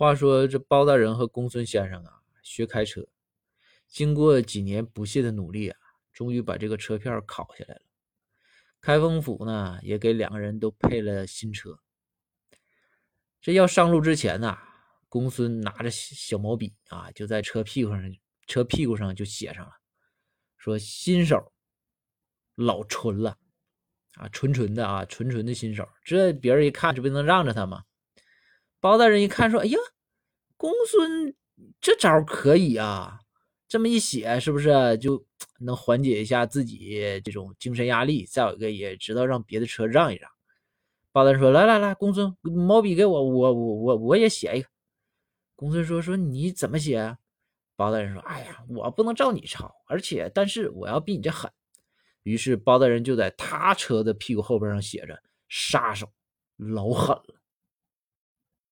话说这包大人和公孙先生啊，学开车，经过几年不懈的努力啊，终于把这个车票考下来了。开封府呢，也给两个人都配了新车。这要上路之前呢，公孙拿着小毛笔啊，就在车屁股上，车屁股上就写上了，说新手老纯了啊，纯纯的啊，纯纯的新手。这别人一看，这不能让着他吗？包大人一看说：“哎呀，公孙这招可以啊！这么一写，是不是就能缓解一下自己这种精神压力？再有一个，也知道让别的车让一让。”包大人说：“来来来，公孙，毛笔给我，我我我我也写一个。”公孙说：“说你怎么写？”包大人说：“哎呀，我不能照你抄，而且但是我要比你这狠。”于是包大人就在他车的屁股后边上写着：“杀手，老狠了。”